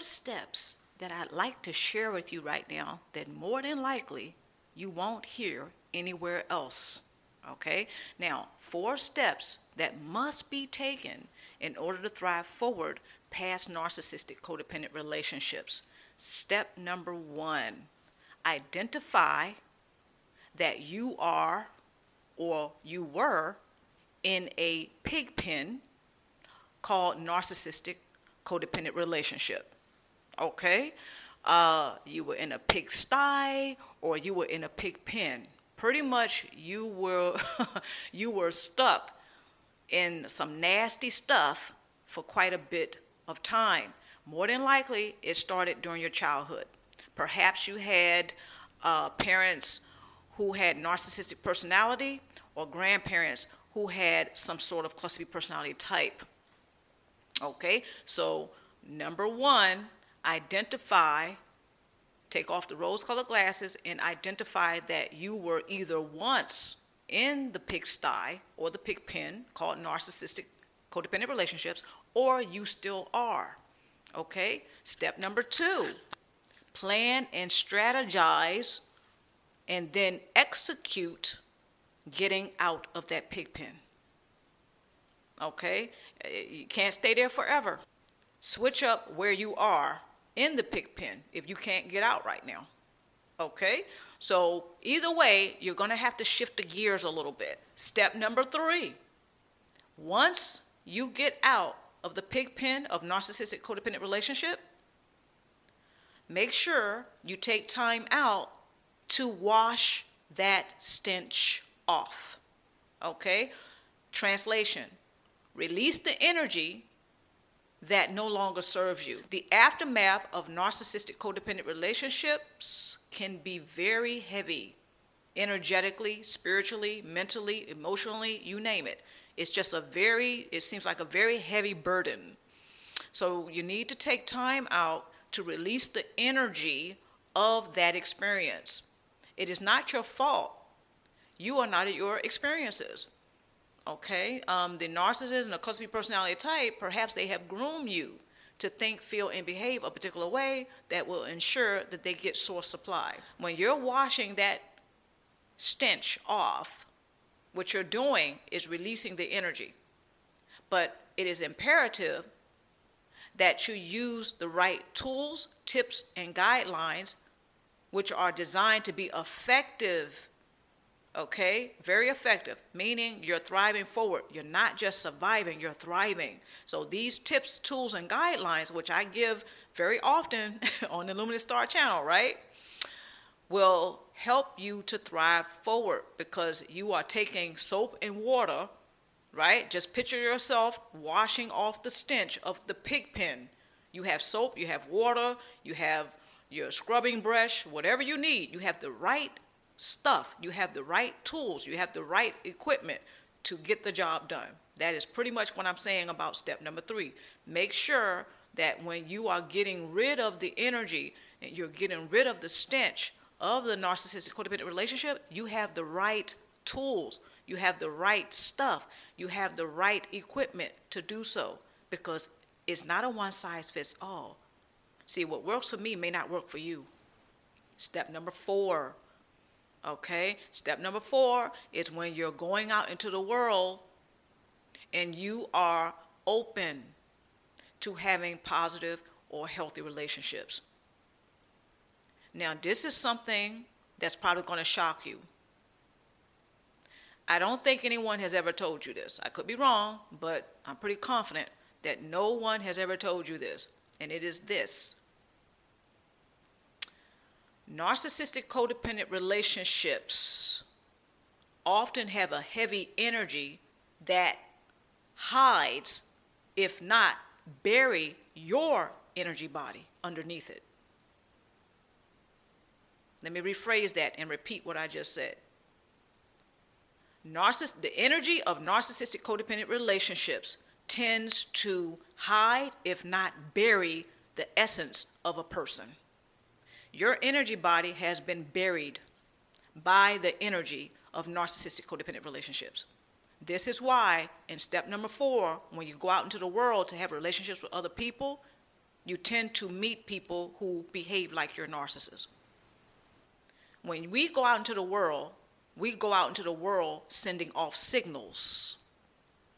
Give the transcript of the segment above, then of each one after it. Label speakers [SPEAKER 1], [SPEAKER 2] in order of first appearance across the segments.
[SPEAKER 1] Steps that I'd like to share with you right now that more than likely you won't hear anywhere else. Okay? Now, four steps that must be taken in order to thrive forward past narcissistic codependent relationships. Step number one identify that you are or you were in a pig pen called narcissistic codependent relationship okay? Uh, you were in a pigsty or you were in a pig pen. Pretty much you were you were stuck in some nasty stuff for quite a bit of time. More than likely, it started during your childhood. Perhaps you had uh, parents who had narcissistic personality or grandparents who had some sort of cluster B personality type. Okay, so number one, identify, take off the rose colored glasses, and identify that you were either once in the pigsty or the pig pen called narcissistic codependent relationships, or you still are. Okay? Step number two plan and strategize and then execute getting out of that pig pen. Okay? You can't stay there forever. Switch up where you are in the pig pen if you can't get out right now. Okay? So, either way, you're going to have to shift the gears a little bit. Step number three once you get out of the pig pen of narcissistic codependent relationship, make sure you take time out to wash that stench off. Okay? Translation Release the energy that no longer serve you. The aftermath of narcissistic codependent relationships can be very heavy energetically, spiritually, mentally, emotionally, you name it. It's just a very, it seems like a very heavy burden. So you need to take time out to release the energy of that experience. It is not your fault. You are not your experiences. Okay, um, the narcissist and the cluster B personality type, perhaps they have groomed you to think, feel, and behave a particular way that will ensure that they get source supply. When you're washing that stench off, what you're doing is releasing the energy. But it is imperative that you use the right tools, tips, and guidelines which are designed to be effective okay? Very effective, meaning you're thriving forward. You're not just surviving, you're thriving. So these tips, tools, and guidelines, which I give very often on the Luminous Star channel, right? Will help you to thrive forward because you are taking soap and water, right? Just picture yourself washing off the stench of the pig pen. You have soap, you have water, you have your scrubbing brush, whatever you need. You have the right stuff, you have the right tools, you have the right equipment to get the job done. That is pretty much what I'm saying about step number three. Make sure that when you are getting rid of the energy and you're getting rid of the stench of the narcissistic codependent relationship, you have the right tools, you have the right stuff, you have the right equipment to do so because it's not a one size fits all. See, what works for me may not work for you. Step number four Okay? Step number four is when you're going out into the world and you are open to having positive or healthy relationships. Now, this is something that's probably going to shock you. I don't think anyone has ever told you this. I could be wrong, but I'm pretty confident that no one has ever told you this. And it is this Narcissistic codependent relationships often have a heavy energy that hides, if not bury, your energy body underneath it. Let me rephrase that and repeat what I just said. Narciss- the energy of narcissistic codependent relationships tends to hide, if not bury, the essence of a person. Your energy body has been buried by the energy of narcissistic codependent relationships. This is why, in step number four, when you go out into the world to have relationships with other people, you tend to meet people who behave like your narcissists. When we go out into the world, we go out into the world sending off signals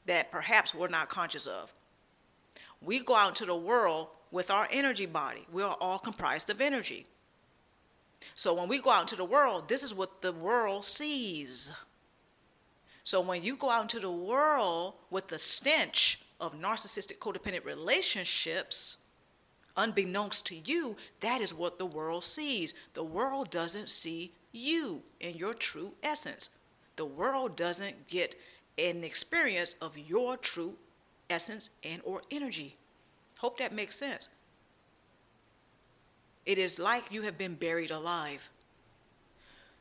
[SPEAKER 1] that perhaps we're not conscious of. We go out into the world with our energy body. We are all comprised of energy. So when we go out into the world, this is what the world sees. So when you go out into the world with the stench of narcissistic codependent relationships, unbeknownst to you, that is what the world sees. The world doesn't see you in your true essence. The world doesn't get an experience of your true essence and or energy. Hope that makes sense. It is like you have been buried alive.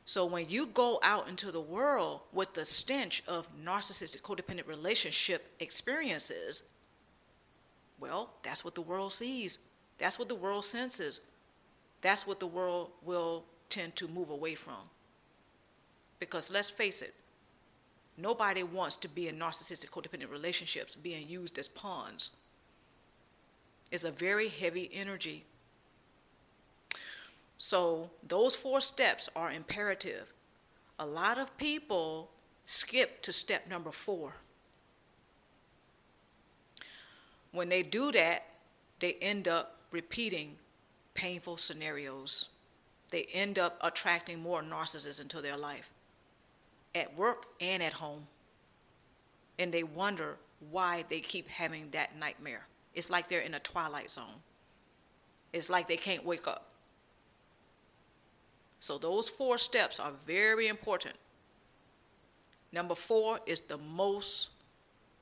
[SPEAKER 1] So when you go out into the world with the stench of narcissistic codependent relationship experiences, well, that's what the world sees. That's what the world senses. That's what the world will tend to move away from. Because let's face it, nobody wants to be in narcissistic codependent relationships being used as pawns. It's a very heavy energy so those four steps are imperative. A lot of people skip to step number four. When they do that, they end up repeating painful scenarios. They end up attracting more narcissists into their life, at work and at home. And they wonder why they keep having that nightmare. It's like they're in a twilight zone. It's like they can't wake up. So those four steps are very important. Number four is the most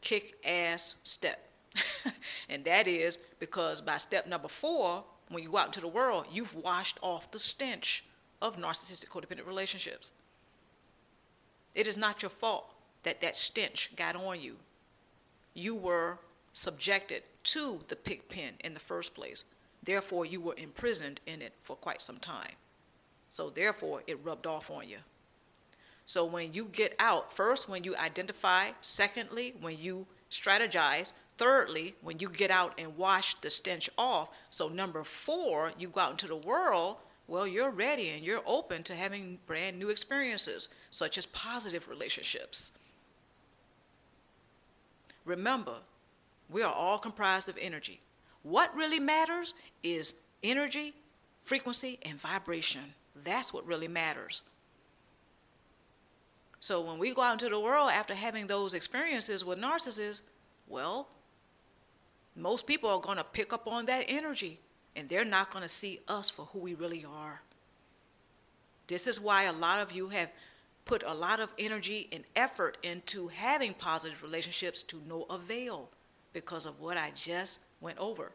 [SPEAKER 1] kick ass step. and that is because by step number four, when you go out into the world, you've washed off the stench of narcissistic codependent relationships. It is not your fault that that stench got on you. You were subjected to the pig pen in the first place. Therefore, you were imprisoned in it for quite some time. So therefore, it rubbed off on you. So when you get out, first, when you identify, secondly, when you strategize, thirdly, when you get out and wash the stench off. So number four, you go out into the world, well, you're ready and you're open to having brand new experiences, such as positive relationships. Remember, we are all comprised of energy. What really matters is energy, frequency, and vibration. That's what really matters. So when we go out into the world after having those experiences with narcissists, well, most people are going to pick up on that energy and they're not going to see us for who we really are. This is why a lot of you have put a lot of energy and effort into having positive relationships to no avail because of what I just went over.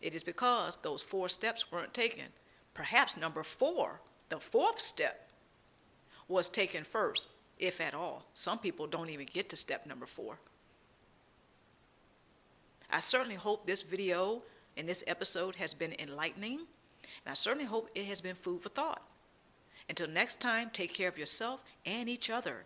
[SPEAKER 1] It is because those four steps weren't taken. Perhaps number four, the fourth step, was taken first, if at all. Some people don't even get to step number four. I certainly hope this video and this episode has been enlightening, and I certainly hope it has been food for thought. Until next time, take care of yourself and each other.